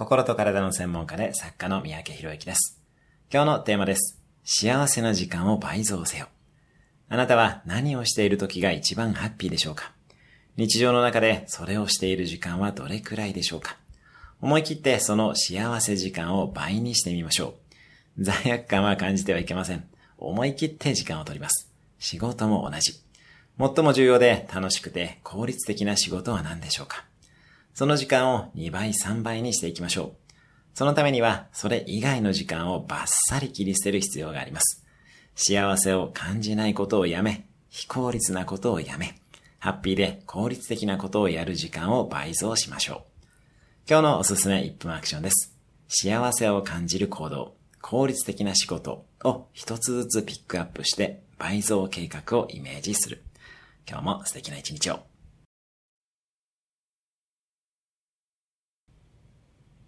心と体の専門家で作家の三宅博之です。今日のテーマです。幸せな時間を倍増せよ。あなたは何をしている時が一番ハッピーでしょうか？日常の中でそれをしている時間はどれくらいでしょうか？思い切ってその幸せ時間を倍にしてみましょう。罪悪感は感じてはいけません。思い切って時間を取ります。仕事も同じ。最も重要で楽しくて効率的な仕事は何でしょうか？その時間を2倍3倍にしていきましょう。そのためにはそれ以外の時間をバッサリ切り捨てる必要があります。幸せを感じないことをやめ、非効率なことをやめ、ハッピーで効率的なことをやる時間を倍増しましょう。今日のおすすめ1分アクションです。幸せを感じる行動、効率的な仕事を一つずつピックアップして倍増計画をイメージする。今日も素敵な一日を。